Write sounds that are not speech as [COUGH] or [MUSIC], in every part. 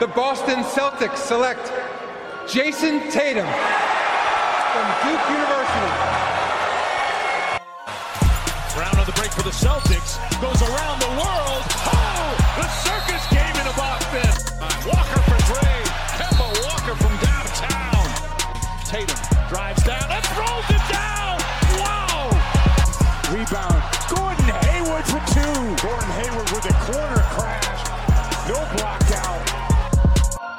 The Boston Celtics select Jayson Tatum from Duke University. Round on the break for the Celtics. Goes around the world. Oh, the circus came into Boston. Walker for three. Kemba Walker from downtown. Tatum drives down and throws it down.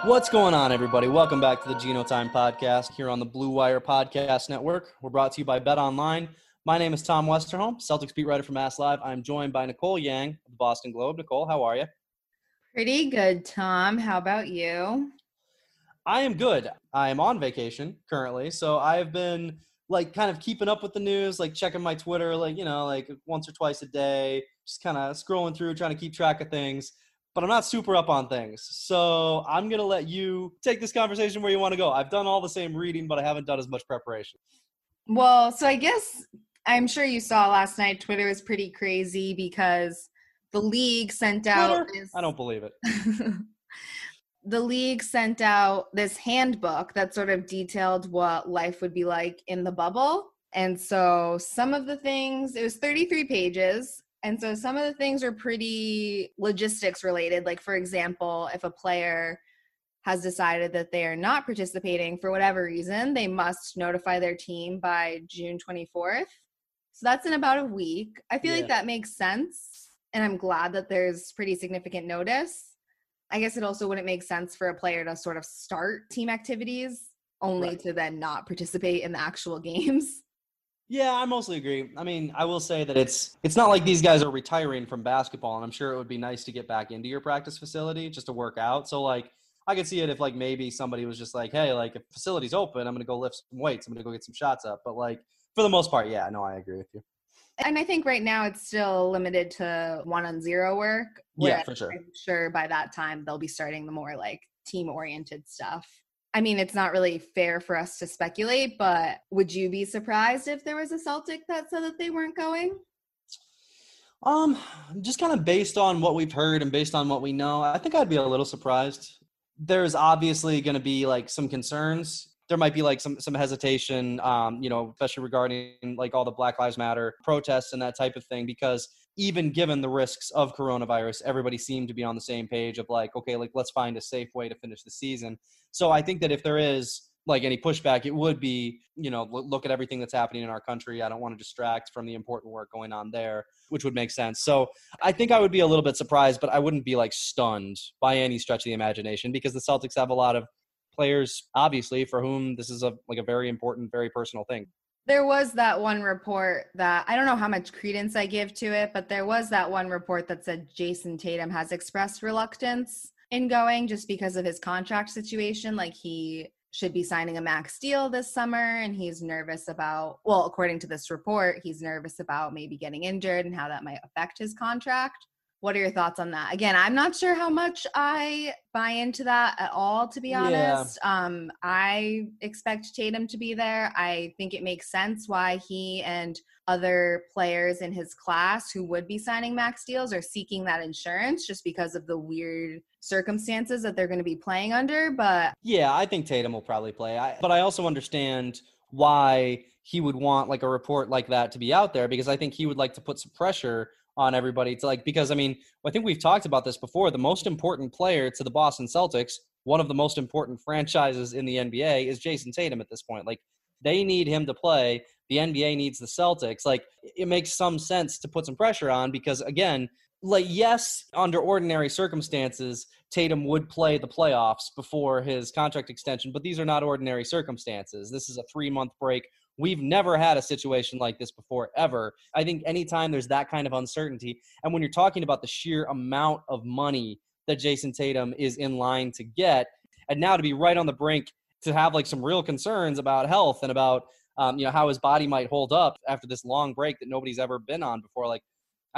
What's going on, everybody? Welcome back to the Geno Time Podcast here on the Blue Wire Podcast Network. We're brought to you by Bet Online. My name is Tom Westerholm, Celtics beat writer for Mass Live. I'm joined by Nicole Yang of the Boston Globe. Nicole, how are you? Pretty good, Tom. How about you? I am good. I am on vacation currently, so I've been like kind of keeping up with the news, like checking my Twitter, like you know, like once or twice a day, just kind of scrolling through, trying to keep track of things. But I'm not super up on things, so I'm gonna let you take this conversation where you want to go. I've done all the same reading, but I haven't done as much preparation. Well, so I guess I'm sure you saw last night Twitter was pretty crazy because the league sent out Twitter? this I don't believe it. [LAUGHS] the league sent out this handbook that sort of detailed what life would be like in the bubble. And so some of the things, it was 33 pages. And so some of the things are pretty logistics related. Like, for example, if a player has decided that they are not participating for whatever reason, they must notify their team by June 24th. So that's in about a week. I feel Yeah. like that makes sense. And I'm glad that there's pretty significant notice. I guess it also wouldn't make sense for a player to sort of start team activities only Right. to then not participate in the actual [LAUGHS] games. Yeah, I mostly agree. I mean, I will say that it's it's not like these guys are retiring from basketball, and I'm sure it would be nice to get back into your practice facility just to work out. So like, I could see it if like maybe somebody was just like, hey, like if facility's open, I'm gonna go lift some weights, I'm gonna go get some shots up. But like for the most part, yeah, no, I agree with you. And I think right now it's still limited to one on zero work. Yeah, for sure. I'm sure by that time they'll be starting the more like team oriented stuff. I mean, it's not really fair for us to speculate, but would you be surprised if there was a Celtic that said that they weren't going? Um, just kind of based on what we've heard and based on what we know, I think I'd be a little surprised. There's obviously going to be like some concerns. There might be like some some hesitation, um, you know, especially regarding like all the Black Lives Matter protests and that type of thing, because even given the risks of coronavirus, everybody seemed to be on the same page of like, okay, like let's find a safe way to finish the season. So I think that if there is like any pushback, it would be, you know, look at everything that's happening in our country. I don't want to distract from the important work going on there, which would make sense. So I think I would be a little bit surprised, but I wouldn't be like stunned by any stretch of the imagination because the Celtics have a lot of players, obviously, for whom this is a like a very important, very personal thing. There was that one report that I don't know how much credence I give to it, but there was that one report that said Jayson Tatum has expressed reluctance in going just because of his contract situation. Like he should be signing a max deal this summer and he's nervous about, well, according to this report, he's nervous about maybe getting injured and how that might affect his contract. What are your thoughts on that? Again, I'm not sure how much I buy into that at all, to be Yeah. honest. Um, I expect Tatum to be there. I think it makes sense why he and other players in his class who would be signing max deals are seeking that insurance just because of the weird circumstances that they're going to be playing under. But Yeah, I think Tatum will probably play. I, but I also understand why he would want like a report like that to be out there because I think he would like to put some pressure on everybody to like because I mean I think we've talked about this before. The most important player to the Boston Celtics, one of the most important franchises in the NBA, is Jayson Tatum at this point. Like they need him to play. The NBA needs the Celtics. Like it makes some sense to put some pressure on because again, like yes, under ordinary circumstances, Tatum would play the playoffs before his contract extension, but these are not ordinary circumstances. This is a 3-month break. We've never had a situation like this before ever. I think anytime there's that kind of uncertainty and when you're talking about the sheer amount of money that Jayson Tatum is in line to get and now to be right on the brink to have like some real concerns about health and about um, you know how his body might hold up after this long break that nobody's ever been on before like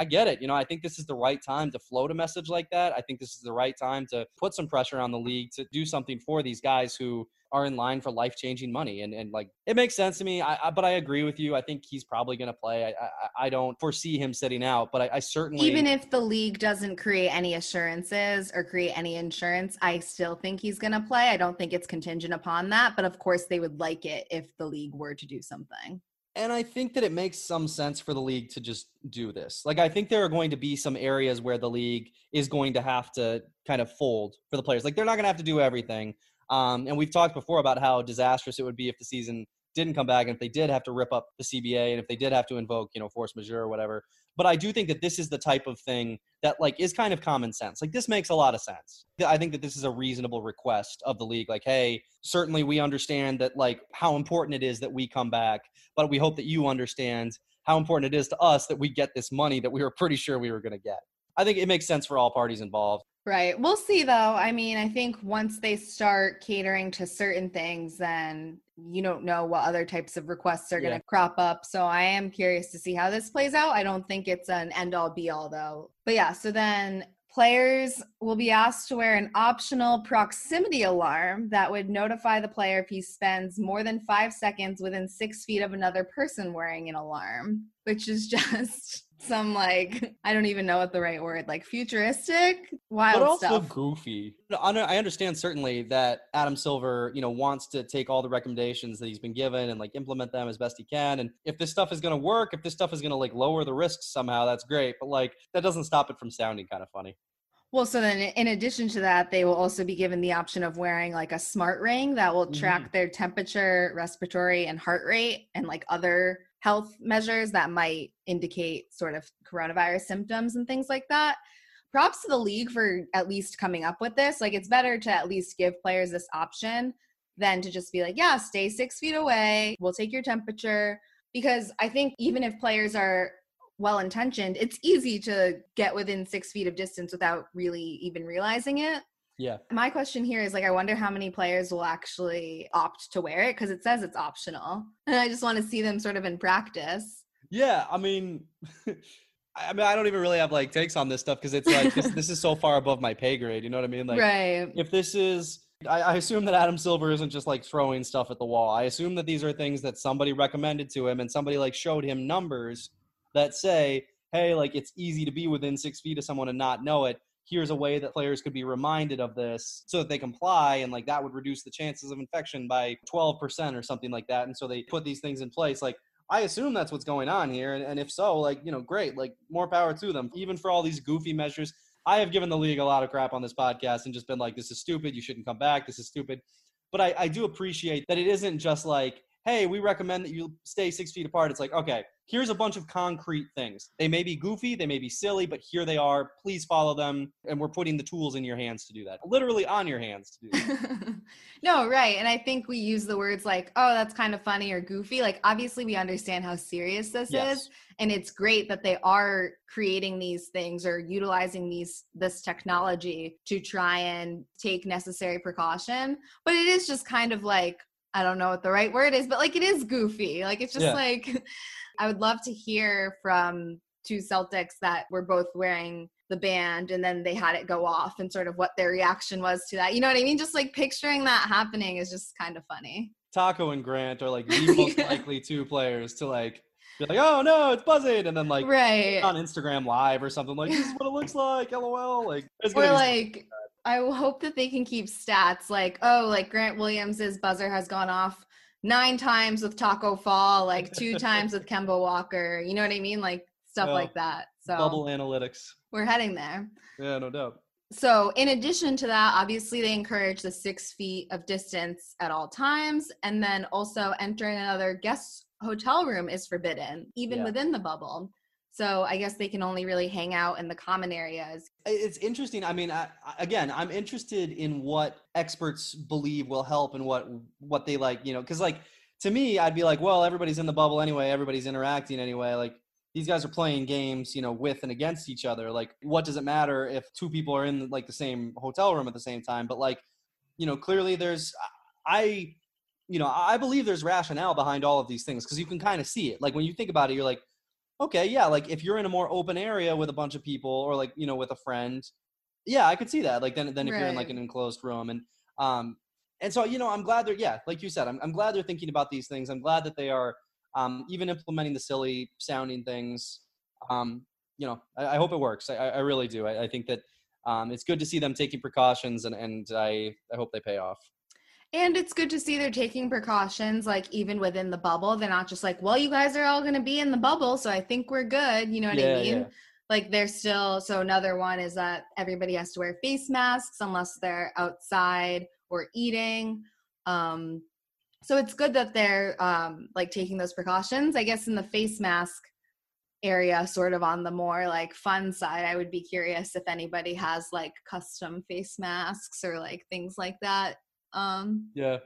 I get it. You know, I think this is the right time to float a message like that. I think this is the right time to put some pressure on the league to do something for these guys who are in line for life changing money. And, and like, it makes sense to me. I, I but I agree with you. I think he's probably going to play. I, I, I, don't foresee him sitting out, but I, I certainly. Even if the league doesn't create any assurances or create any insurance, I still think he's going to play. I don't think it's contingent upon that. But of course, they would like it if the league were to do something. And I think that it makes some sense for the league to just do this. Like, I think there are going to be some areas where the league is going to have to kind of fold for the players. Like, they're not going to have to do everything. Um, and we've talked before about how disastrous it would be if the season didn't come back and if they did have to rip up the CBA and if they did have to invoke, you know, force majeure or whatever. But I do think that this is the type of thing that like is kind of common sense. Like this makes a lot of sense. I think that this is a reasonable request of the league. Like, hey, certainly we understand that like how important it is that we come back, but we hope that you understand how important it is to us that we get this money that we were pretty sure we were going to get. I think it makes sense for all parties involved. Right. We'll see though. I mean, I think once they start catering to certain things, then you don't know what other types of requests are going to crop up. So I am curious to see how this plays out. I don't think it's an end all be all though. But yeah, so then players will be asked to wear an optional proximity alarm that would notify the player if he spends more than five seconds within six feet of another person wearing an alarm, which is [LAUGHS] just some like I don't even know what the right word like futuristic wild but also stuff. goofy. I understand certainly that Adam Silver, you know, wants to take all the recommendations that he's been given and like implement them as best he can. And if this stuff is going to work, if this stuff is going to like lower the risks somehow, that's great. But like that doesn't stop it from sounding kind of funny. Well, so then in addition to that, they will also be given the option of wearing like a smart ring that will track mm-hmm. their temperature, respiratory, and heart rate and like other health measures that might indicate sort of coronavirus symptoms and things like that. Props to the league for at least coming up with this. Like, it's better to at least give players this option than to just be like, yeah, stay six feet away, we'll take your temperature. Because I think even if players are well intentioned, it's easy to get within six feet of distance without really even realizing it. Yeah. My question here is like, I wonder how many players will actually opt to wear it because it says it's optional. [LAUGHS] And I just want to see them sort of in practice. Yeah. I mean, [LAUGHS] I mean, I don't even really have like takes on this stuff because it's like, this, this is so far above my pay grade. You know what I mean? Like, right. if this is, I, I assume that Adam Silver isn't just like throwing stuff at the wall. I assume that these are things that somebody recommended to him and somebody like showed him numbers that say, hey, like it's easy to be within six feet of someone and not know it here's a way that players could be reminded of this so that they comply and like that would reduce the chances of infection by 12% or something like that and so they put these things in place like I assume that's what's going on here. And, and if so, like, you know, great, like more power to them. Even for all these goofy measures, I have given the league a lot of crap on this podcast and just been like, this is stupid. You shouldn't come back. This is stupid. But I, I do appreciate that it isn't just like, hey, we recommend that you stay six feet apart. It's like, okay, here's a bunch of concrete things. They may be goofy, they may be silly, but here they are. Please follow them. And we're putting the tools in your hands to do that. Literally on your hands to do that. [LAUGHS] no, right. And I think we use the words like, oh, that's kind of funny or goofy. Like, obviously, we understand how serious this yes. is. And it's great that they are creating these things or utilizing these this technology to try and take necessary precaution. But it is just kind of like, I don't know what the right word is, but like it is goofy. Like it's just yeah. like [LAUGHS] I would love to hear from two Celtics that were both wearing the band and then they had it go off and sort of what their reaction was to that. You know what I mean? Just like picturing that happening is just kind of funny. Taco and Grant are like the most [LAUGHS] likely two players to like be like, oh no, it's buzzing, and then like right on Instagram Live or something like this is [LAUGHS] what it looks like. LOL. Like or like I hope that they can keep stats like oh like Grant Williams's buzzer has gone off nine times with Taco Fall, like two times with [LAUGHS] Kemba Walker. You know what I mean? Like stuff like that. So So Bubble analytics. we're heading there. Yeah, no doubt. So, in addition to that, obviously they encourage the six feet of distance at all times, and then also entering another guest hotel room is forbidden, even Yeah. within the bubble. So, I guess they can only really hang out in the common areas. It's interesting. I mean, I, again, I'm interested in what experts believe will help and what what they like. You know, because like to me, I'd be like, well, everybody's in the bubble anyway. Everybody's interacting anyway. Like these guys are playing games, you know, with and against each other. Like, what does it matter if two people are in like the same hotel room at the same time? But like, you know, clearly there's I. You know, I believe there's rationale behind all of these things because you can kind of see it. Like when you think about it, you're like, okay, yeah, like if you're in a more open area with a bunch of people or like, you know, with a friend, yeah, I could see that. Like then then if you're in like an enclosed room and um and so you know, I'm glad they're yeah, like you said, I'm I'm glad they're thinking about these things. I'm glad that they are um even implementing the silly sounding things. Um, you know, I, I hope it works. I, I really do. I, I think that um, it's good to see them taking precautions and, and I, I hope they pay off. And it's good to see they're taking precautions, like even within the bubble. They're not just like, well, you guys are all going to be in the bubble, so I think we're good. You know what Yeah, I mean? yeah. Like they're still, so another one is that everybody has to wear face masks unless they're outside or eating. Um, so it's good that they're um, like taking those precautions. I guess in the face mask area, sort of on the more like fun side, I would be curious if anybody has like custom face masks or like things like that. Um, Yeah.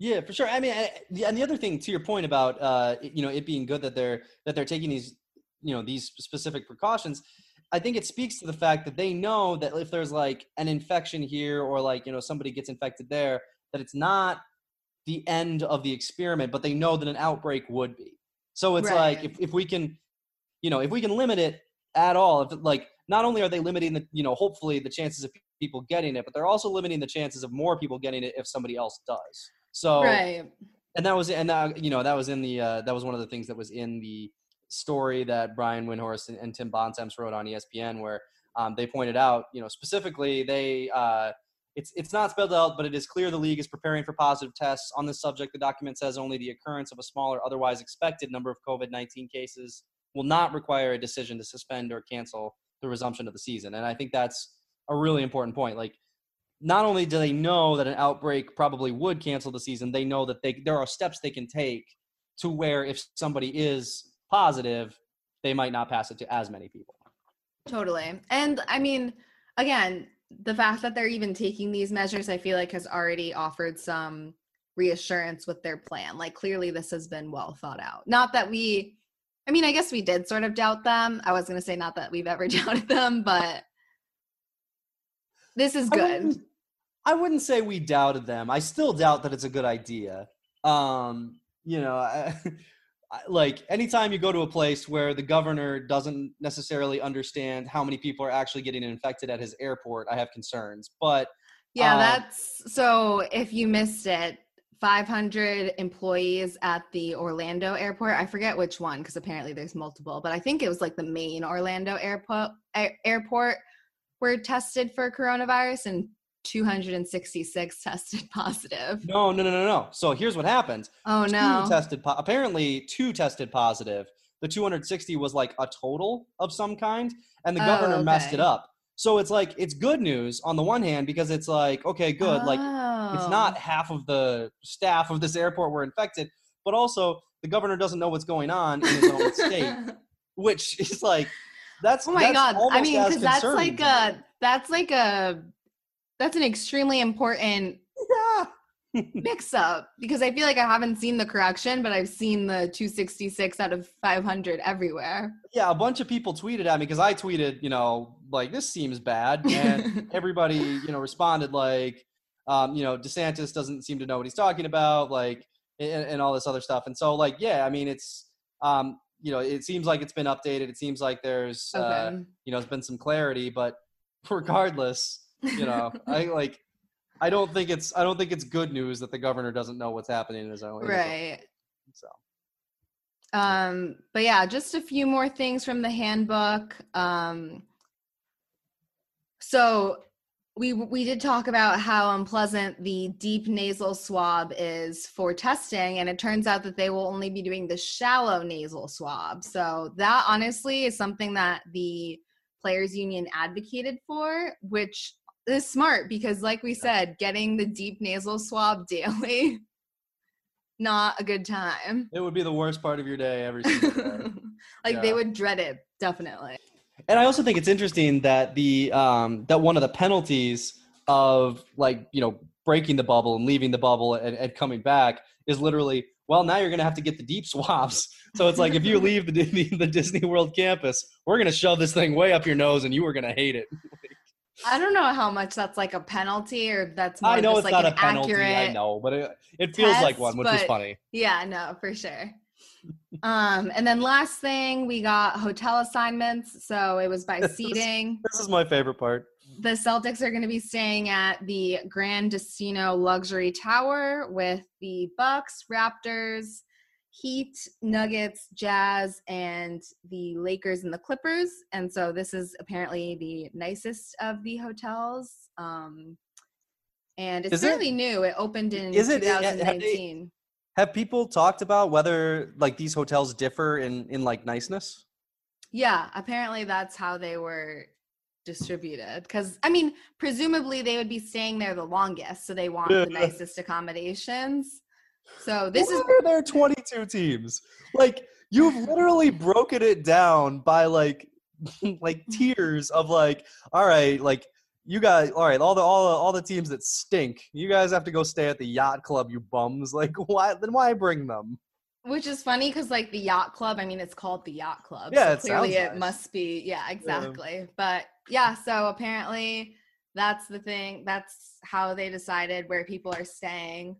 Yeah, for sure. I mean, I- and the other thing to your point about uh, you know it being good that they're that they're taking these you know these specific precautions, I think it speaks to the fact that they know that if there's like an infection here or like you know somebody gets infected there, that it's not the end of the experiment, but they know that an outbreak would be. So it's like if if we can, you know, if we can limit it at all, if it, like not only are they limiting the you know hopefully the chances of people getting it, but they're also limiting the chances of more people getting it if somebody else does. So right. and that was and that you know that was in the uh, that was one of the things that was in the story that Brian Windhorst and, and Tim Bontemps wrote on ESPN where um, they pointed out you know specifically they uh, it's it's not spelled out but it is clear the league is preparing for positive tests on this subject the document says only the occurrence of a smaller otherwise expected number of COVID-19 cases will not require a decision to suspend or cancel the resumption of the season and I think that's a really important point like not only do they know that an outbreak probably would cancel the season, they know that they there are steps they can take to where if somebody is positive, they might not pass it to as many people. Totally. And I mean, again, the fact that they're even taking these measures, I feel like has already offered some reassurance with their plan. Like clearly this has been well thought out. Not that we I mean, I guess we did sort of doubt them. I was going to say not that we've ever [LAUGHS] doubted them, but this is I good. wouldn't, I wouldn't say we doubted them. I still doubt that it's a good idea. Um, you know, I, [LAUGHS] I- like anytime you go to a place where the governor doesn't necessarily understand how many people are actually getting infected at his airport, I have concerns. But Yeah, Um, that's so if you missed it, 500 employees at the Orlando airport. I forget which one because apparently there's multiple, but I think it was like the main Orlando airport air- airport were tested for coronavirus and 266 tested [LAUGHS] positive. no, no, no, no, no. So here's what happened. Oh two no. tested po- apparently two tested positive the 260 was like a total of some kind and the Oh, governor messed it up so it's like it's good news on the one hand because it's like okay good like it's not Oh. half of the staff of this airport were infected but also the governor doesn't know what's going on in his own state [LAUGHS] which is like that's Oh my that's god. I mean, because that's like a that's like a that's an extremely important yeah [LAUGHS] mix up because I feel like I haven't seen the correction, but I've seen the 266 out of 500 everywhere. yeah, a bunch of people tweeted at me because I tweeted, you know, like this seems bad, and [LAUGHS] everybody, you know, responded like, um, you know, DeSantis doesn't seem to know what he's talking about, like, and, and all this other stuff. And so, like, yeah, I mean, it's, um, you know, it seems like it's been updated. It seems like there's, uh, you know, there's been some clarity, but [LAUGHS] regardless, you know, [LAUGHS] I like, I don't think it's, I don't think it's good news that the governor doesn't know what's happening in his own. in his own- right. So. Um, but yeah, just a few more things from the handbook. Um, so we we did talk about how unpleasant the deep nasal swab is for testing and it turns out that they will only be doing the shallow nasal swab so that honestly is something that the players union advocated for which is smart because like we said getting the deep nasal swab [LAUGHS] daily not a good time It would be the worst part of your day every [LAUGHS] single day. like Yeah. they would dread it definitely And I also think it's interesting that the um, that one of the penalties of like you know breaking the bubble and leaving the bubble and, and coming back is literally well now you're gonna have to get the deep [LAUGHS] swabs. So it's like if you [LAUGHS] leave the, the the Disney World campus, we're gonna shove this thing way up your nose and you are gonna hate it. [LAUGHS] I don't know how much that's like a penalty or that's more I know just it's like not a penalty. I know, but it, it feels like one, which is funny. Yeah, no, for sure. Um, and then last thing, we got hotel assignments. So it was by [LAUGHS] seating. This is my favorite part. The Celtics are going to be staying at the Grand Destino Luxury Tower with the Bucks, Raptors, Heat, Nuggets, Jazz, and the Lakers and the Clippers. And so this is apparently the nicest of the hotels. Um, and it's Is it- new. It opened in Is it- have they- 2019. Have people talked about whether like these hotels differ in in like niceness? Yeah, apparently that's how they were distributed. Because I mean, presumably they would be staying there the longest, so they want the nicest accommodations. So this is Why are there 22 teams? Like you've literally broken it down by like [LAUGHS] like [LAUGHS] tiers of like all right, like you guys all right, all the all the, all the teams that stink. You guys have to go stay at the yacht club, you bums. [LAUGHS] Like why then why bring them? which is funny because like the yacht club, I mean, it's called the yacht club. Yeah, so it clearly it nice. must be. Yeah, exactly. But yeah, so apparently that's the thing. That's how they decided where people are staying.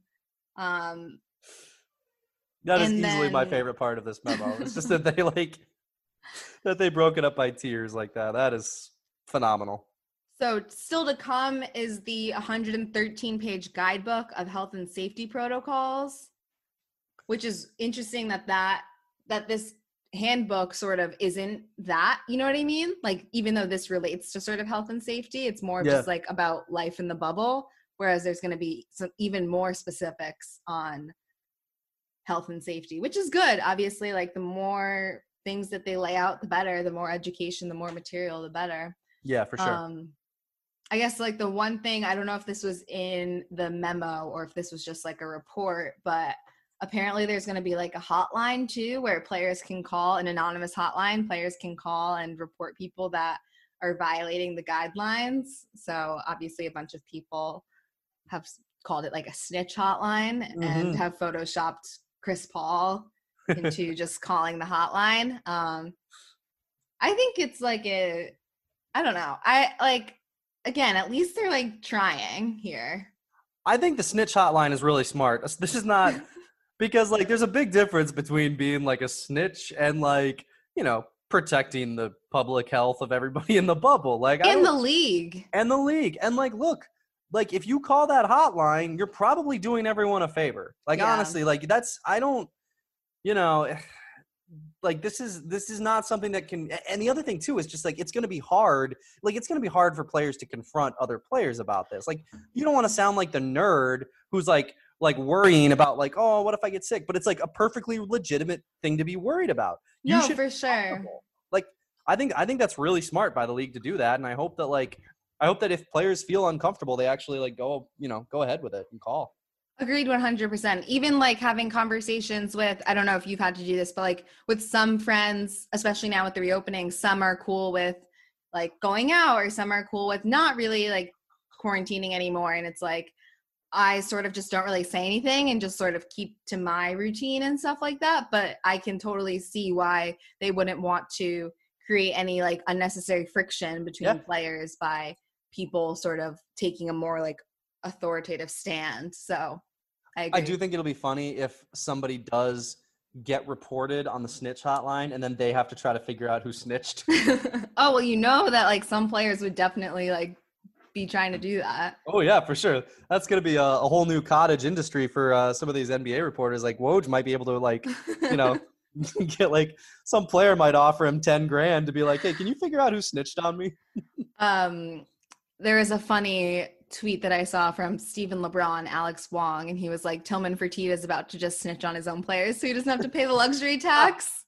Um, That is easily my favorite part of this memo. It's just [LAUGHS] that they like that they broke it up by tiers like that. That is phenomenal. So, still to come is the 113 page guidebook of health and safety protocols, which is interesting that that that this handbook sort of isn't that, you know what I mean? Like even though this relates to sort of health and safety, it's more Yeah. just like about life in the bubble, whereas there's going to be some even more specifics on health and safety, which is good. Obviously, like the more things that they lay out, the better, the more education, the more material, the better. Yeah, for sure. Um, I guess like the one thing I don't know if this was in the memo or if this was just like a report, but apparently there's going to be like a hotline too where players can call an anonymous hotline. Players can call and report people that are violating the guidelines. So obviously a bunch of people have called it like a snitch hotline and Mhm. have photoshopped Chris Paul into [LAUGHS] just calling the hotline. Um, I think it's like a, I don't know. I like, again, at least they're like trying here. I think the snitch hotline is really smart. This- is not [LAUGHS] because like there's a big difference between being like a snitch and like, you know, protecting the public health of everybody in the bubble. Like In the league. and the league. And like look, like if you call that hotline, you're probably doing everyone a favor. Like Yeah. honestly, like that's I don't you know eh, like this is this is not something that can and the other thing too is just like it's going to be hard like it's going to be hard for players to confront other players about this. Like you don't want to sound like the nerd who's like like worrying about like oh what if i get sick? But it's like a perfectly legitimate thing to be worried about. You No, should for sure. like i think i think that's really smart by the league to do that and i hope that like i hope that if players feel uncomfortable they actually like go you know go ahead with it and call Agreed 100%. Even like having conversations with, I don't know if you've had to do this, but like with some friends, especially now with the reopening, some are cool with like going out or some are cool with not really like quarantining anymore. And it's like, I sort of just don't really say anything and just sort of keep to my routine and stuff like that. But I can totally see why they wouldn't want to create any like unnecessary friction between Yeah. players by people sort of taking a more like authoritative stand. So I agree. I do think it'll be funny if somebody does get reported on the snitch hotline and then they have to try to figure out who snitched. [LAUGHS] oh well, you know that like some players would definitely like be trying to do that. oh yeah, for sure. That's gonna be a, a whole new cottage industry for uh, some of these NBA reporters. Like Woj might be able to like, you know, [LAUGHS] [LAUGHS] get like some player might offer him ten grand to be like, hey, can you figure out who snitched on me? um, there is a funny tweet that I saw from Stephen LeBron, Alex Wong, and he was like, Tillman Fertitta is about to just snitch on his own players so he doesn't have to pay the luxury [LAUGHS] ah. tax.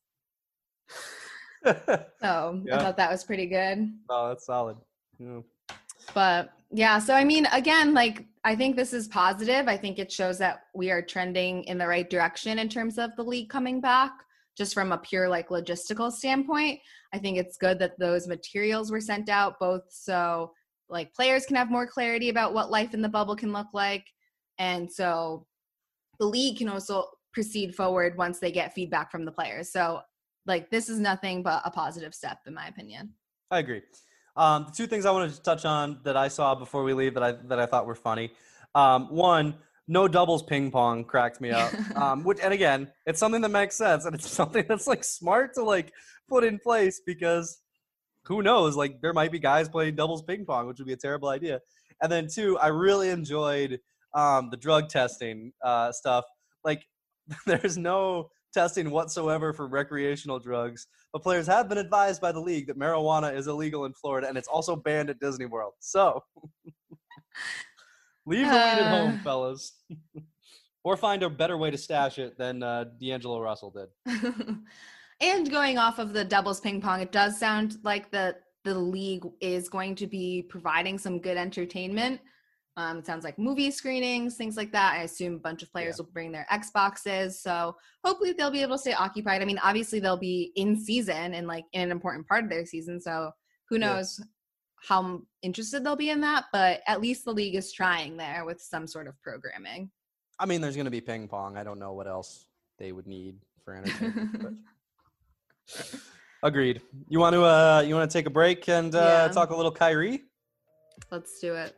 [LAUGHS] So Yeah. I thought that was pretty good. oh, that's solid. Yeah. But yeah, so I mean, again, like I think this is positive. I think it shows that we are trending in the right direction in terms of the league coming back, just from a pure like logistical standpoint. I think it's good that those materials were sent out, both so like players can have more clarity about what life in the bubble can look like, and so the league can also proceed forward once they get feedback from the players. So like this is nothing but a positive step in my opinion. I agree. Um, the two things I wanted to touch on that I saw before we leave that I that I thought were funny. Um, one, no doubles ping pong cracked me up. [LAUGHS] Um, which and again, it's something that makes sense and it's [LAUGHS] something that's like smart to like put in place because who knows? Like there might be guys playing doubles ping pong, which would be a terrible idea. And then two, I really enjoyed um, the drug testing uh, stuff. Like [LAUGHS] there's no testing whatsoever for recreational drugs but players have been advised by the league that marijuana is illegal in Florida and it's also banned at Disney World. So [LAUGHS] leave the weed at home, Uh. fellas. [LAUGHS] or find a better way to stash it than uh, D'Angelo Russell did. And going off of the doubles ping pong, it does sound like the the league is going to be providing some good entertainment. Um, it sounds like movie screenings, things like that. I assume a bunch of players will bring their Xboxes, so hopefully they'll be able to stay occupied. I mean, obviously they'll be in season and like in an important part of their season, so who Yeah. knows how interested they'll be in that. But at least the league is trying there with some sort of programming. I mean, there's going to be ping pong. I don't know what else they would need for [LAUGHS] entertainment. Agreed. You want to uh, you want to take a break and uh, Yeah. talk a little Kyrie? Let's do it.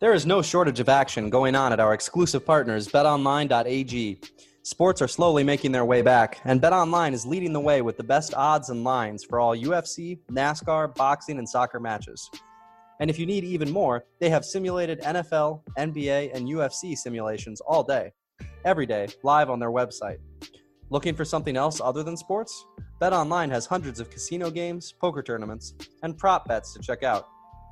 There is no shortage of action going on at our exclusive partners, betonline.ag. Sports are slowly making their way back, and BetOnline is leading the way with the best odds and lines for all UFC, NASCAR, boxing, and soccer matches. And if you need even more, they have simulated NFL, NBA, and UFC simulations all day, every day, live on their website. Looking for something else other than sports? BetOnline has hundreds of casino games, poker tournaments, and prop bets to check out.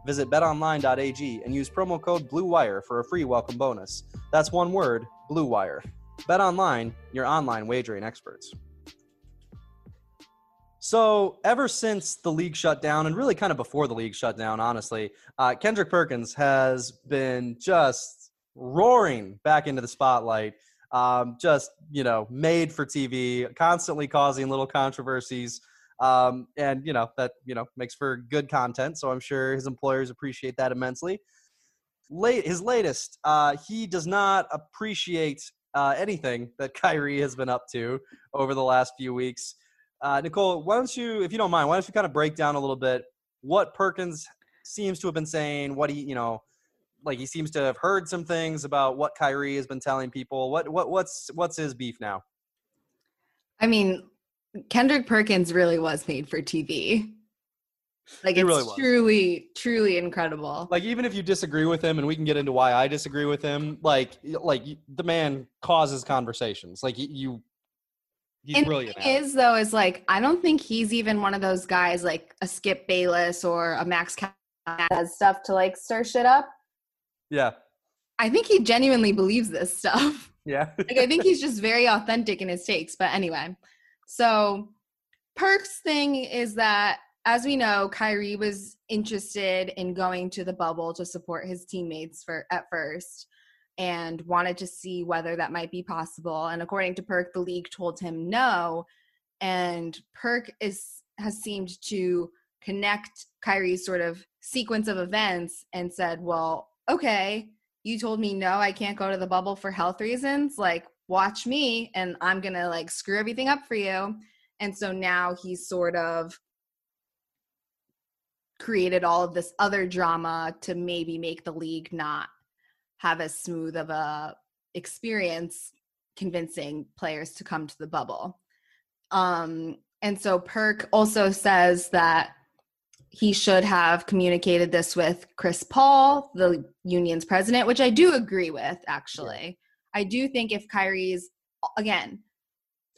Visit betonline.ag and use promo code BLUEWIRE for a free welcome bonus. That's one word, BLUEWIRE. BetOnline, your online wagering experts. So, ever since the league shut down, and really kind of before the league shut down, honestly, uh, Kendrick Perkins has been just roaring back into the spotlight. Um, just, you know, made for TV, constantly causing little controversies um, and you know that you know makes for good content. So I'm sure his employers appreciate that immensely. Late his latest, uh, he does not appreciate uh, anything that [LAUGHS] Kyrie has been up to over the last few weeks. Uh, Nicole, why don't you, if you don't mind, why don't you kind of break down a little bit what Perkins seems to have been saying, what he, you know, like he seems to have heard some things about what Kyrie has been telling people. What what what's what's his beef now? I mean, Kendrick Perkins really was made for TV. Like He it's really truly, truly incredible. like even if you disagree with him and we can get into why i disagree with him like like the man causes conversations like you he's and brilliant the thing it. is, though, is like I don't think he's even one of those guys like a Skip Bayless or a Max does stuff to like stir shit up. Yeah I think he genuinely believes this stuff. [LAUGHS] yeah like I think he's just very authentic in his takes. But anyway, so Perk's thing is that as we know, Kyrie was interested in going to the bubble to support his teammates for at first and wanted to see whether that might be possible. And according to Perk, the league told him no. And Perk is has seemed to connect Kyrie's sort of sequence of events and said, Well, okay, you told me no, I can't go to the bubble for health reasons. Like, watch me, and I'm gonna like screw everything up for you. And so now he's sort of created all of this other drama to maybe make the league not have as smooth of a experience convincing players to come to the bubble. Um, and so Perk also says that he should have communicated this with Chris Paul, the union's president, which I do agree with, actually. I do think if Kyrie's, again,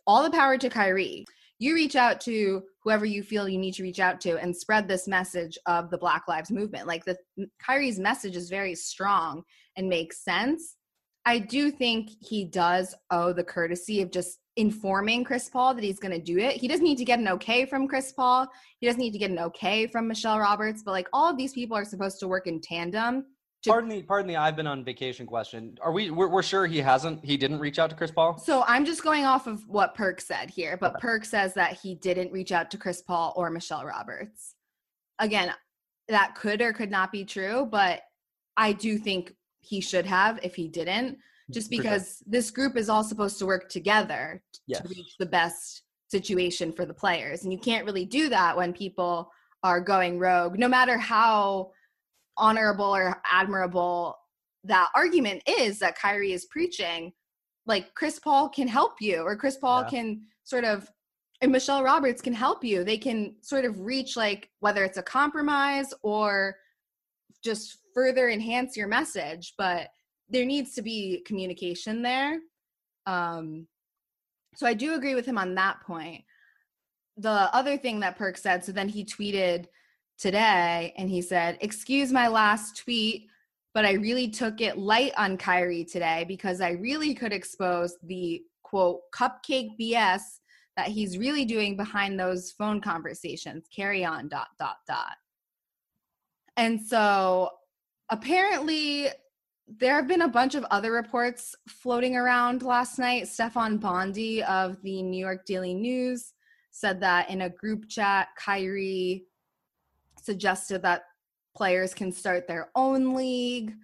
all the power to Kyrie. you reach out to whoever you feel you need to reach out to and spread this message of the Black Lives Movement. Like the Kyrie's message is very strong and makes sense. I do think he does owe the courtesy of just informing Chris Paul that he's going to do it. He doesn't need to get an okay from Chris Paul. He doesn't need to get an okay from Michelle Roberts, but like all of these people are supposed to work in tandem. To- pardon me, pardon me. I've been on vacation question. Are we we're, we're, sure he hasn't he didn't reach out to Chris Paul? So I'm just going off of what Perk said here, but okay. Perk says that he didn't reach out to Chris Paul or Michelle Roberts. Again, that could or could not be true, but I do think he should have if he didn't Mm, just because sure. this group is all supposed to work together yes. to reach the best situation for the players and you can't really do that when people are going rogue no matter how honorable or admirable that argument is that Kyrie is preaching like Chris Paul can help you or Chris Paul yeah. can sort of and Michelle Roberts can help you they can sort of reach like whether it's a compromise or just further enhance your message but there needs to be communication there um so i do agree with him on that point. The other thing that perk said so then he tweeted today and he said excuse my last tweet but i really took it light on kyrie today because i really could expose the quote cupcake bs that he's really doing behind those phone conversations. Carry on dot dot dot. And so apparently there have been a bunch of other reports floating around last night. Stefan Bondy of the New York Daily News said that in a group chat, Kyrie suggested that players can start their own league.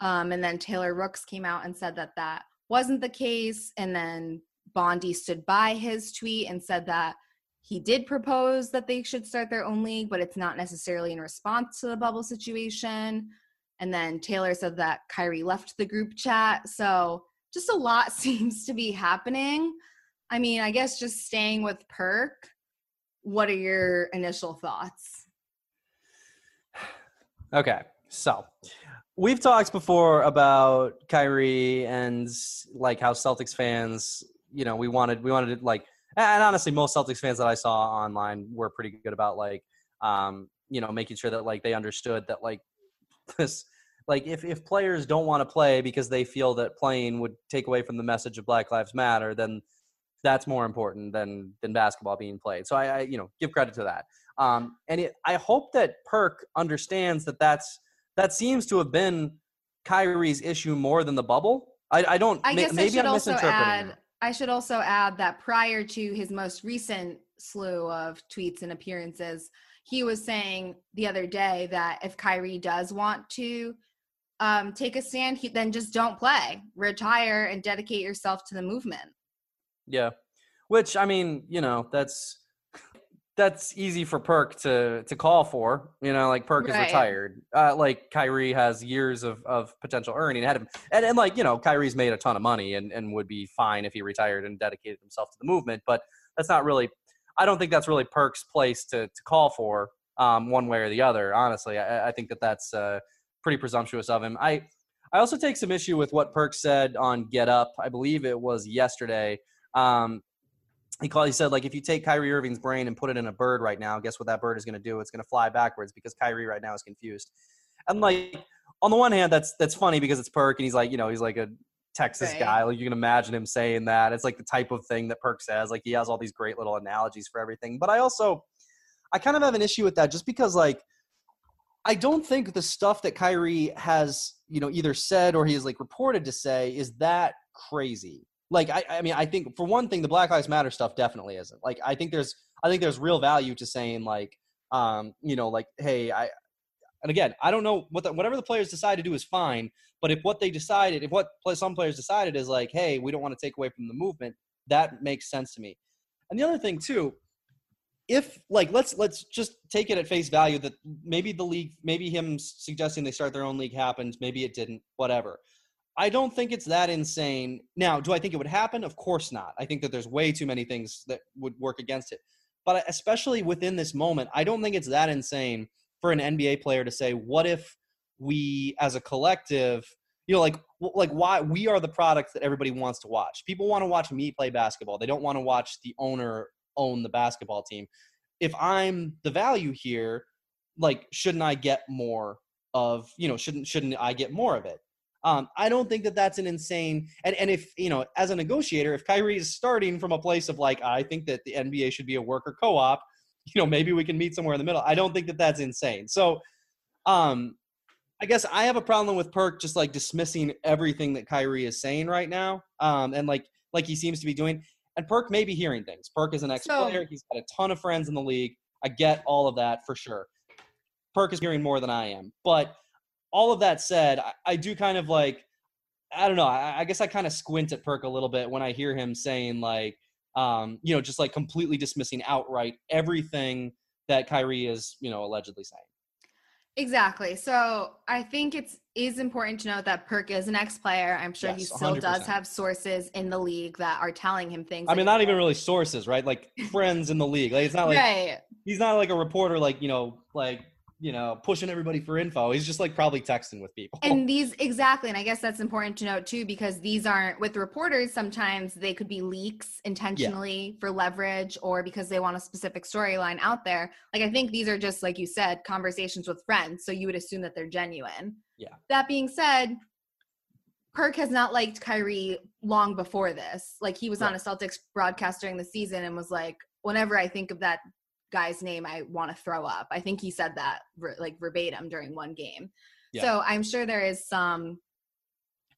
Um, and then Taylor Rooks came out and said that that wasn't the case. And then Bondy stood by his tweet and said that he did propose that they should start their own league, but it's not necessarily in response to the bubble situation. And then Taylor said that Kyrie left the group chat. So just a lot [LAUGHS] seems to be happening. I mean, I guess just staying with Perk, what are your initial thoughts? [SIGHS] Okay. So we've talked before about Kyrie and like how Celtics fans, you know, we wanted, we wanted like, and honestly, most Celtics fans that I saw online were pretty good about like, um, you know, making sure that like they understood that like [LAUGHS] this like if, if players don't want to play because they feel that playing would take away from the message of black lives matter then that's more important than than basketball being played. So i, I you know give credit to that. Um, and it, i hope that perk understands that that's that seems to have been kyrie's issue more than the bubble. I, I don't I guess maybe I i'm misinterpreting add, i should also add that prior to his most recent slew of tweets and appearances he was saying the other day that if Kyrie does want to um, take a stand, he, then just don't play, retire, and dedicate yourself to the movement. Yeah, which I mean, you know, that's that's easy for Perk to to call for. You know, like Perk right. is retired. Uh, like Kyrie has years of of potential earning ahead of him, and and like you know, Kyrie's made a ton of money and and would be fine if he retired and dedicated himself to the movement. But that's not really. I don't think that's really Perk's place to to call for um, one way or the other. Honestly, I, I think that that's. Uh, pretty presumptuous of him. I I also take some issue with what Perk said on Get Up. I believe it was yesterday. Um, he called. He said like if you take Kyrie Irving's brain and put it in a bird right now, guess what that bird is going to do? It's going to fly backwards because Kyrie right now is confused. And like on the one hand, that's that's funny because it's Perk and he's like you know he's like a Texas right. guy. Like you can imagine him saying that. It's like the type of thing that Perk says. Like he has all these great little analogies for everything. But I also I kind of have an issue with that just because like I don't think the stuff that Kyrie has, you know, either said or he is like reported to say is that crazy. Like, I, I mean, I think for one thing, the Black Lives Matter stuff definitely isn't. Like, I think there's, I think there's real value to saying like, um, you know, like, hey, I, and again, I don't know what the, whatever the players decide to do is fine. But if what they decided, if what some players decided is like, hey, we don't want to take away from the movement, that makes sense to me. And the other thing too if like let's let's just take it at face value that maybe the league maybe him suggesting they start their own league happened maybe it didn't whatever. I don't think it's that insane. Now do i think it would happen? Of course not. I think that there's way too many things that would work against it. But especially within this moment i don't think it's that insane for an nba player to say what if we as a collective you know like like why we are the product that everybody wants to watch. People want to watch me play basketball. They don't want to watch the owner own the basketball team. If I'm the value here, like shouldn't I get more of you know shouldn't shouldn't I get more of it? Um, I don't think that that's an insane and and if you know as a negotiator, if Kyrie is starting from a place of like I think that the NBA should be a worker co-op, [LAUGHS] you know maybe we can meet somewhere in the middle. I don't think that that's insane. So, um, I guess I have a problem with Perk just like dismissing everything that Kyrie is saying right now, um, and like like he seems to be doing. And Perk may be hearing things. Perk is an ex-player. So- He's got a ton of friends in the league. I get all of that for sure. Perk is hearing more than I am. But all of that said, I, I do kind of like, I don't know. I, I guess I kind of squint at Perk a little bit when I hear him saying like, um, you know, just like completely dismissing outright everything that Kyrie is, you know, allegedly saying. Exactly. So I think it's is important to note that Perk is an ex-player. I'm sure he still does 100%. have sources in the league that are telling him things. I mean, not even really sources, right? Like friends in the league. Like it's not like right. he's not like a reporter, like you know, like you know, pushing everybody for info. He's just like probably texting with people. And [LAUGHS] these exactly, and I guess that's important to note too, because these aren't with reporters. Sometimes they could be leaks intentionally for leverage, or because they want a specific storyline out there. Like I think these are just like you said, conversations with friends. So you would assume that they're genuine. Yeah. That being said, Perk has not liked Kyrie long before this. Like he was on a Celtics broadcast during the season and was like, whenever I think of that guy's name, I want to throw up. I think he said that like verbatim during one game. Yeah. So I'm sure there is some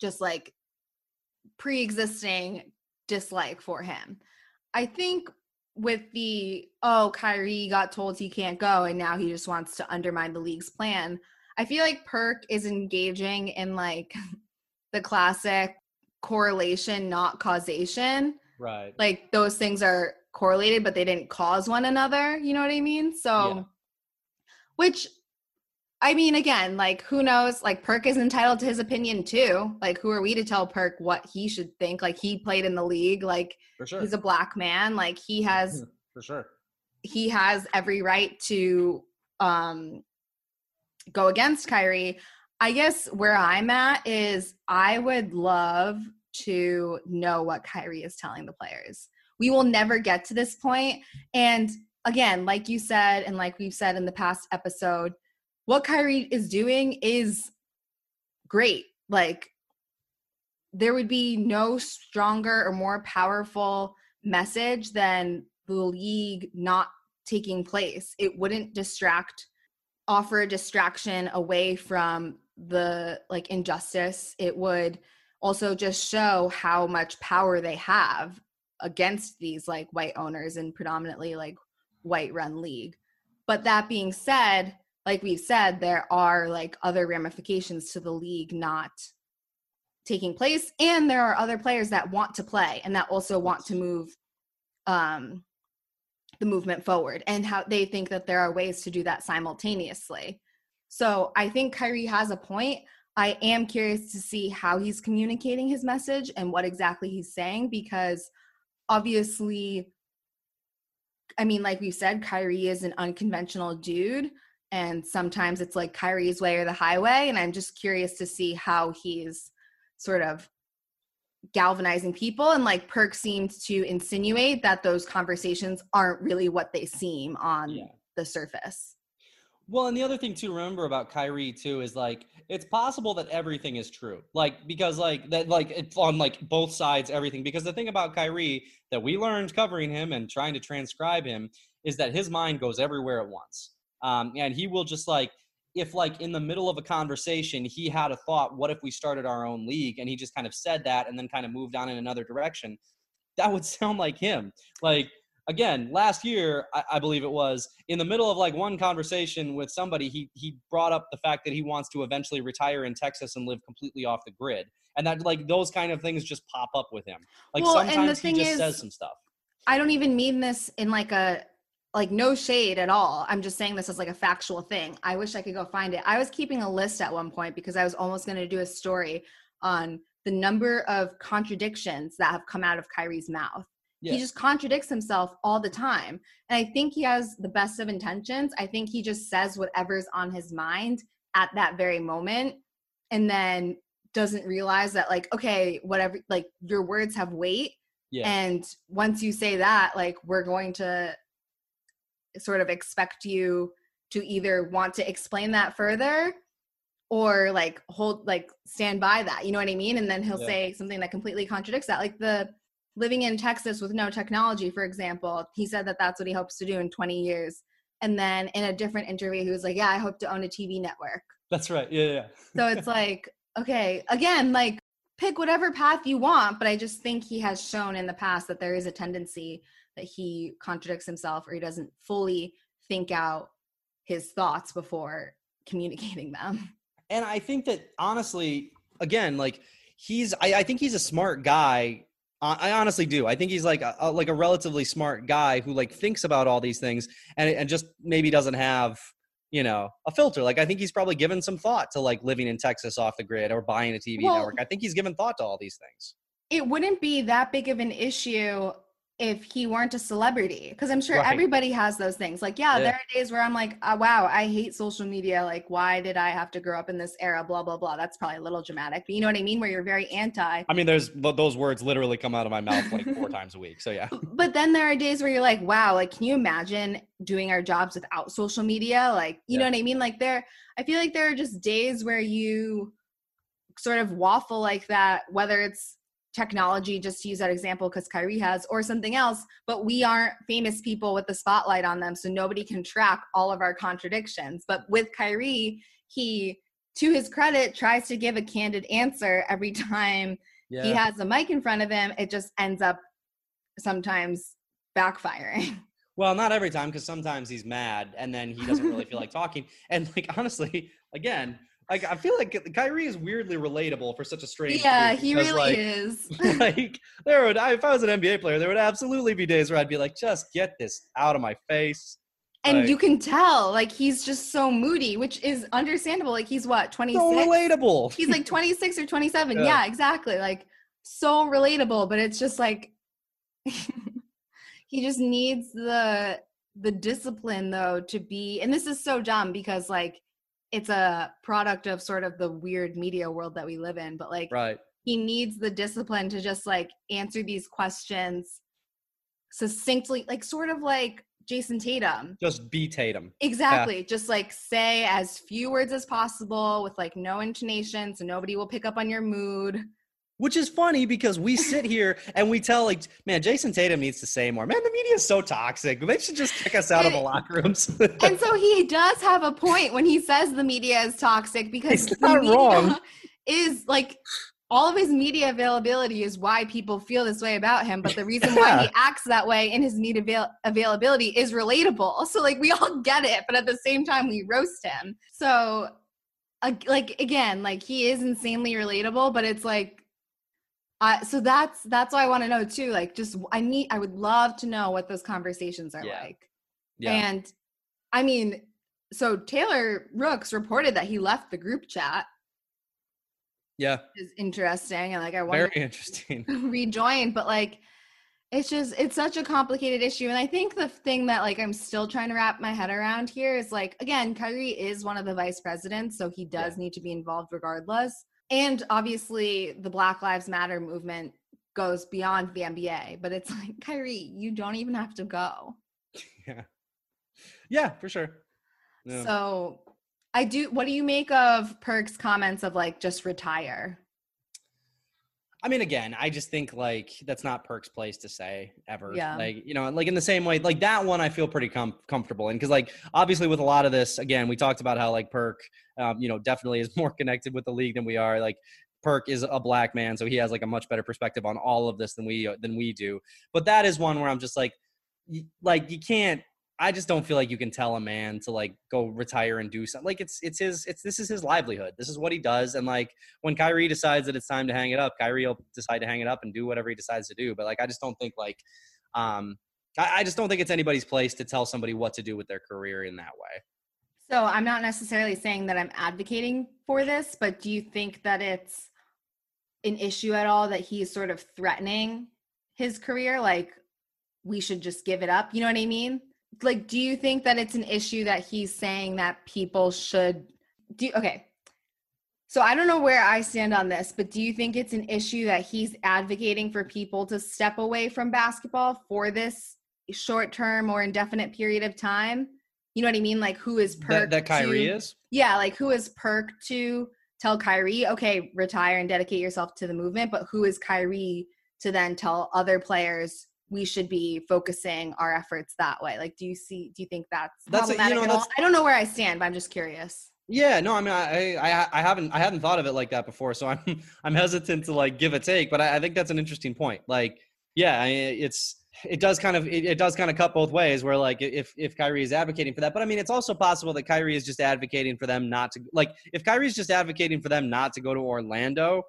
just like pre-existing dislike for him. I think with the oh Kyrie got told he can't go and now he just wants to undermine the league's plan. I feel like Perk is engaging in like [LAUGHS] the classic correlation not causation. right. Like those things are correlated but they didn't cause one another, you know what I mean? So Yeah. which I mean, again, like who knows? Like Perk is entitled to his opinion too. Like, who are we to tell Perk what he should think? Like, he played in the league. Like, sure. he's a black man. Like, he has [LAUGHS] for sure. he has every right to um go against Kyrie. I guess where I'm at is I would love to know what Kyrie is telling the players. We will never get to this point. And again, like you said, and like we've said in the past episode, what Kyrie is doing is great. Like there would be no stronger or more powerful message than the league not taking place. It wouldn't distract, offer a distraction away from the like injustice. It would also just show how much power they have against these like white owners and predominantly like white run league. But that being said, like we've said, there are like other ramifications to the league not taking place. And there are other players that want to play and that also want to move um the movement forward and how they think that there are ways to do that simultaneously. So I think Kyrie has a point. I am curious to see how he's communicating his message and what exactly he's saying because obviously I mean, like we said, Kyrie is an unconventional dude. And sometimes it's like Kyrie's way or the highway. And I'm just curious to see how he's sort of galvanizing people. And like Perk seems to insinuate that those conversations aren't really what they seem on Yeah. the surface. Well, and the other thing to remember about Kyrie too is like it's possible that everything is true. Like because like that like it's on like both sides everything because the thing about Kyrie that we learned covering him and trying to transcribe him is that his mind goes everywhere at once. Um and he will just like if like in the middle of a conversation he had a thought what if we started our own league and he just kind of said that and then kind of moved on in another direction that would [LAUGHS] sound like him like again last year I, I believe it was in the middle of like one conversation with somebody he he brought up the fact that he wants to eventually retire in texas and live completely off the grid and that like those kind of things just pop up with him like Well, sometimes thing he just is- says some stuff I don't even mean this in like a like no shade at all. I'm just saying this as like a factual thing. I wish I could go find it. I was keeping a list at one point because I was almost going to do a story on the number of contradictions that have come out of Kyrie's mouth. Yeah. He just contradicts himself all the time. And I think he has the best of intentions. I think he just says whatever's on his mind at that very moment and then doesn't realize that like okay, whatever like your words have weight Yeah. And once you say that, like we're going to sort of expect you to either want to explain that further or like hold like stand by that. You know what I mean? And then he'll Yeah. say something that completely contradicts that. Like the living in Texas with no technology, for example, he said that that's what he hopes to do in 20 years. And then in a different interview, he was like, "Yeah, I hope to own a TV network." That's right. Yeah, yeah. So it's like, okay, again, like pick whatever path you want, but I just think he has shown in the past that there is a tendency that he contradicts himself or he doesn't fully think out his thoughts before communicating them. and I think that honestly, again, like he's, I, I think he's a smart guy. I I honestly do. I think he's like a, a- like a relatively smart guy who like thinks about all these things and and just maybe doesn't have you know a filter. Like I think he's probably given some thought to like living in Texas off the grid or buying a TV Well- network. I think he's given thought to all these things. It wouldn't be that big of an issue if he weren't a celebrity because i'm sure Right. everybody has those things. Like yeah, Yeah. there are days where i'm like oh, wow i hate social media. Like why did i have to grow up in this era? Blah blah blah. That's probably a little dramatic but you know what i mean? Where you're very anti. I mean, there's those words literally come out of my mouth like four times a week. So yeah, but then there are days where you're like wow like can you imagine doing our jobs without social media? Like you know what i mean? Like there i feel like there are just days where you sort of waffle like that whether it's technology just to use that example because Kyrie has or something else but we aren't famous people with the spotlight on them so nobody can track all of our contradictions. But with Kyrie he to his credit tries to give a candid answer every time he has a mic in front of him it just ends up sometimes backfiring. [LAUGHS] Well, not every time, because sometimes he's mad and then he doesn't really feel like [LAUGHS] talking. And like honestly, again, like I feel like Kyrie is weirdly relatable for such a strange. yeah dude, he because, really like, is [LAUGHS] like there would, if I was an NBA player, there would absolutely be days where I'd be like, just get this out of my face. and like- you can tell like he's just so moody which is understandable like he's what 26 So relatable. he's like 26 or 27 Yeah. yeah. exactly like so relatable but it's just like [LAUGHS] he just needs the the discipline though to be and this is so dumb because like it's a product of sort of the weird media world that we live in but like right. he needs the discipline to just like answer these questions succinctly like sort of like Jayson Tatum Just be Tatum. Exactly. Just like say as few words as possible with like no intonation so nobody will pick up on your mood. Which is funny because we sit [LAUGHS] here and we tell like, man, Jayson Tatum needs to say more. Man, the media is so toxic. They should just kick us out of the locker rooms. [LAUGHS] And so he does have a point when he says the media is toxic because He's the not media wrong. is like all of his media availability is why people feel this way about him. But the reason why he acts that way in his media avail- availability is relatable. [LAUGHS] So like we all get it, but at the same time we roast him. So ag- like again, like he is insanely relatable, but it's like uh, so that's that's why I want to know too. Like, just I need, I would love to know what those conversations are Yeah. like. yeah. And I mean, so Taylor Rooks reported that he left the group chat. yeah. Is interesting, and like I want Very interesting. [LAUGHS] rejoin, but like it's just it's such a complicated issue. And I think the thing that like I'm still trying to wrap my head around here is like again, Kyrie is one of the vice presidents, so he does need to be involved regardless. And obviously the Black Lives Matter movement goes beyond the NBA, but it's [LAUGHS] like Kyrie, you don't even have to go. Yeah. Yeah, for sure. Yeah. So I do what do you make of Perk's comments of like just retire? I mean, again, I just think like that's not Perk's place to say ever. Yeah. Like, you know, like in the same way, like that one I feel pretty com- comfortable in because, like, obviously with a lot of this, again, we talked about how like Perk, um, you know, definitely is [LAUGHS] more connected with the league than we are. Like, Perk is a black man, so he has like a much better perspective on all of this than we than we do. But that is one where I'm just like, like you can't. I just don't feel like you can tell a man to like go retire and do something. Like it's it's his it's this is his livelihood. This is what he does, and like when Kyrie decides that it's time to hang it up, Kyrie will decide to hang it up and do whatever he decides to do. But like, I just don't think like, um, I, I just don't think it's anybody's place to tell somebody what to do with their career in that way. So I'm not necessarily saying that I'm advocating for this, but do you think that it's an issue at all that he's sort of threatening his career? Like we should just give it up. You know what I mean? Like, do you think that it's an issue that he's saying that people should do? Okay. So I don't know where I stand on this, but do you think it's an issue that he's advocating for people to step away from basketball for this short term or indefinite period of time? You know what I mean? Like who is Perk That, that Kyrie to, is. Yeah, like who is Perk to tell Kyrie, okay, retire and dedicate yourself to the movement, but who is Kyrie to then tell other players we should be focusing our efforts that way? Like, do you see? Do you think that's That's a- you problematic know, at all? that's- I don't know where I stand, but I'm just curious. Yeah, no, I mean, I, I, I haven't, I hadn't thought of it like that before, so I'm, [LAUGHS] I'm hesitant to like give a take, but I, I think that's an interesting point. Like, yeah, I, it's, it does kind of, it, it does kind of cut both ways. Where like, if if Kyrie is advocating for that, but I mean, it's also possible that Kyrie is just advocating for them not to, like, if Kyrie's just advocating for them not to go to Orlando,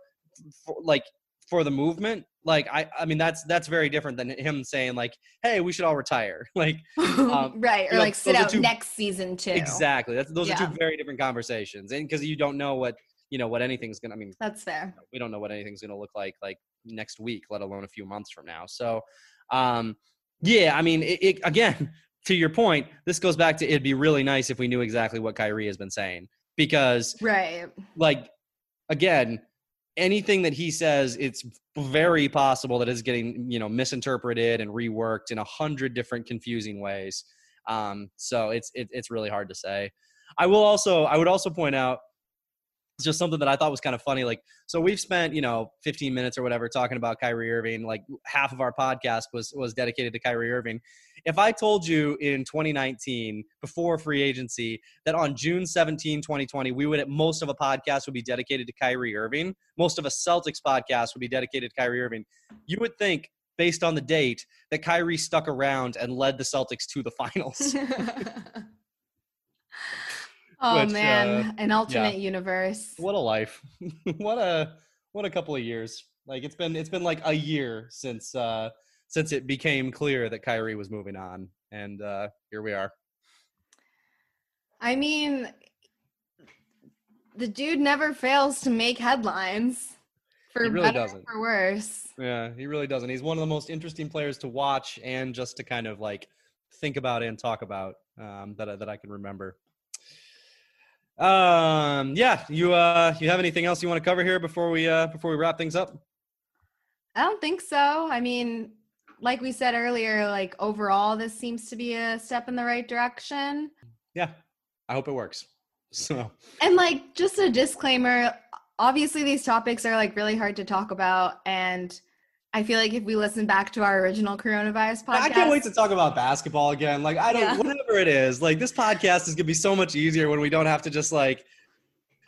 for, like, for the movement, like, I, I mean, that's that's very different than him saying like, hey, we should all retire, [LAUGHS] like. Um, [LAUGHS] right, or you know, like sit out two- next season too. Exactly. That's, those are two very different conversations, and because you don't know what you know what anything's gonna. I mean, That's fair. we don't know what anything's gonna look like like next week, let alone a few months from now. So, um, yeah, I mean, it, it again [LAUGHS] to your point. This goes back to it'd be really nice if we knew exactly what Kyrie has been saying because Right. like again anything that he says it's very possible that is getting you know misinterpreted and reworked in a hundred different confusing ways. Um so it's it, it's really hard to say. I will also i would also point out it's just something that i thought was kind of funny like so we've spent you know 15 minutes or whatever talking about kyrie irving like half of our podcast was was dedicated to kyrie irving if i told you in 2019 before free agency that on June 17, 2020, we would most of a podcast would be dedicated to Kyrie Irving. Most of a Celtics podcast would be dedicated to Kyrie Irving. You would think, based on the date, that Kyrie stuck around and led the Celtics to the [LAUGHS] finals. [LAUGHS] oh Which, man, uh, an alternate universe. what a life! [LAUGHS] what a what a couple of years. Like it's been it's been like a year since uh since it became clear that Kyrie was moving on, and uh here we are. I mean, the dude never fails to make headlines. For He really better doesn't. for worse. Yeah, he really doesn't. He's one of the most interesting players to watch and just to kind of like think about and talk about um, that that I can remember. Um, yeah, you uh, you have anything else you want to cover here before we uh, before we wrap things up? I don't think so. I mean, like we said earlier, like overall, this seems to be a step in the right direction. Yeah, I hope it works. [LAUGHS] So And like just a disclaimer, obviously these topics are like really hard to talk about and I feel like if we listen back to our original coronavirus podcast I can't wait to talk about basketball again. Like I don't, Yeah. whatever it is. Like this podcast is gonna be so much easier when we don't have to just like,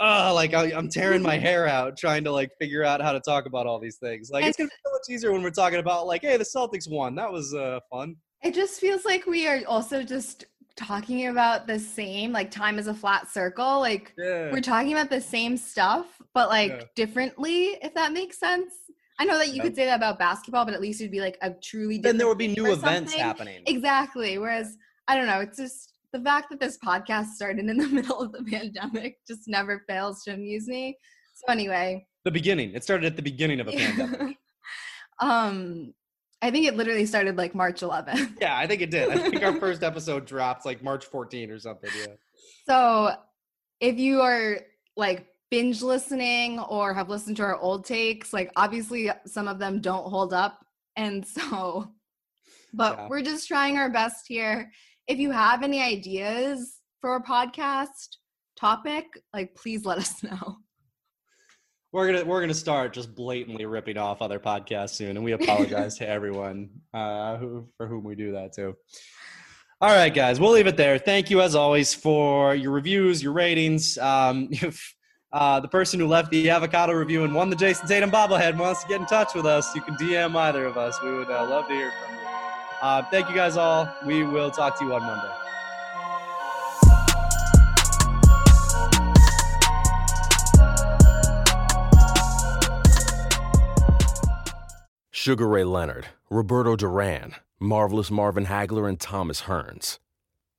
oh, like I, I'm tearing my [LAUGHS] hair out trying to like figure out how to talk about all these things. Like it's gonna be so much easier when we're talking about like, hey, the Celtics won. That was uh, fun. It just feels like we are also just talking about the same, like time is a flat circle. Like Yeah. we're talking about the same stuff, but like Yeah. differently, if that makes sense. I know that you could say that about basketball, but at least it'd be like a truly different Then there would be new events something. happening. Exactly. Whereas I don't know, it's just the fact that this podcast started in the [LAUGHS] middle of the pandemic just never fails to amuse me. So anyway, The beginning. It started at the beginning of a pandemic. [LAUGHS] um I think it literally started like March 11th. yeah, I think it did. I think our first [LAUGHS] episode dropped like March 14 or something. Yeah. So if you are like binge listening or have listened to our old takes, like obviously some of them don't hold up. And so, but Yeah. we're just trying our best here. If you have any ideas for a podcast topic, like please let us [LAUGHS] know. We're gonna we're gonna start just blatantly ripping off other podcasts soon, and we apologize to everyone uh, who for whom we do that too. All right, guys, we'll leave it there. Thank you as always for your reviews, your ratings. Um, [LAUGHS] if uh, the person who left the avocado review and won the Jayson Tatum bobblehead wants to get in touch with us, you can DM either of us. We would uh, love to hear from you. Uh, thank you guys all. We will talk to you on Monday. Sugar Ray Leonard, Roberto Duran, Marvelous Marvin Hagler, and Thomas Hearns.